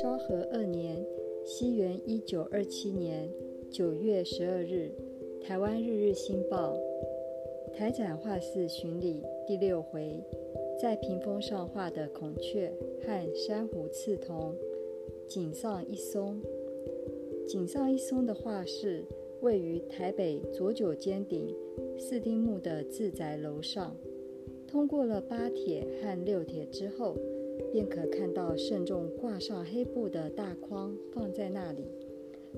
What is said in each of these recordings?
昭和二年（西元一九二七年）九月十二日，《台湾日日新报》台展画室巡礼第六回，在屏风上画的孔雀和珊瑚刺桐，井上一松。井上一松的画室位于台北左九间顶四丁目的自宅楼上，通过了八铁和六铁之后。便可看到慎重挂上黑布的大框放在那里。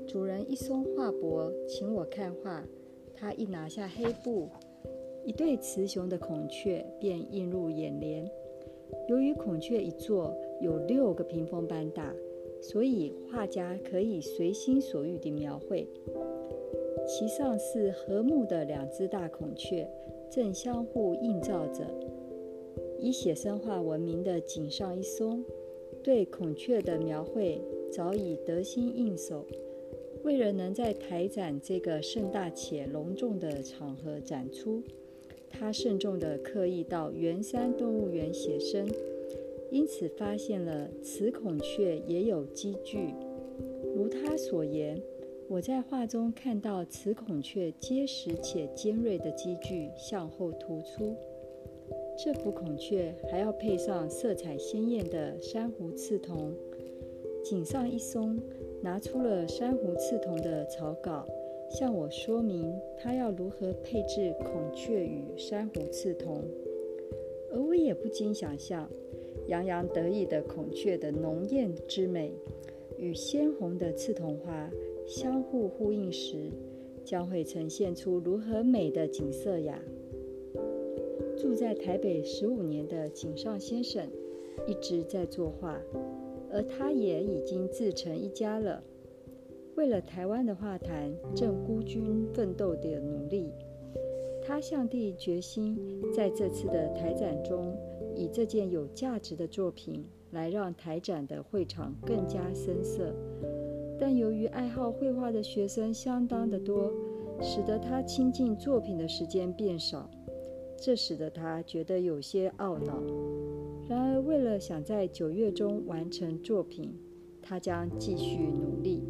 主人一松画伯请我看画，他一拿下黑布，一对雌雄的孔雀便映入眼帘。由于孔雀一座有六个屏风般大，所以画家可以随心所欲地描绘。其上是和睦的两只大孔雀，正相互映照着。以写生画闻名的井上一松，对孔雀的描绘早已得心应手。为了能在台展这个盛大且隆重的场合展出，他慎重地刻意到圆山动物园写生，因此发现了雌孔雀也有积聚。如他所言，我在画中看到雌孔雀结实且尖锐的积聚向后突出。这幅孔雀还要配上色彩鲜艳的珊瑚刺桐。井上一松拿出了珊瑚刺桐的草稿，向我说明他要如何配置孔雀与珊瑚刺桐。而我也不禁想象，洋洋得意的孔雀的浓艳之美，与鲜红的刺桐花相互呼应时，将会呈现出如何美的景色呀！住在台北十五年的井上先生一直在作画，而他也已经自成一家了。为了台湾的画坛正孤军奋斗的努力，他下定决心在这次的台展中，这件有价值的作品来让台展的会场更加深色。但由于爱好绘画的学生相当的多，使得他亲近作品的时间变少。这使得他觉得有些懊恼。然而，为了想在九月中完成作品，他将继续努力。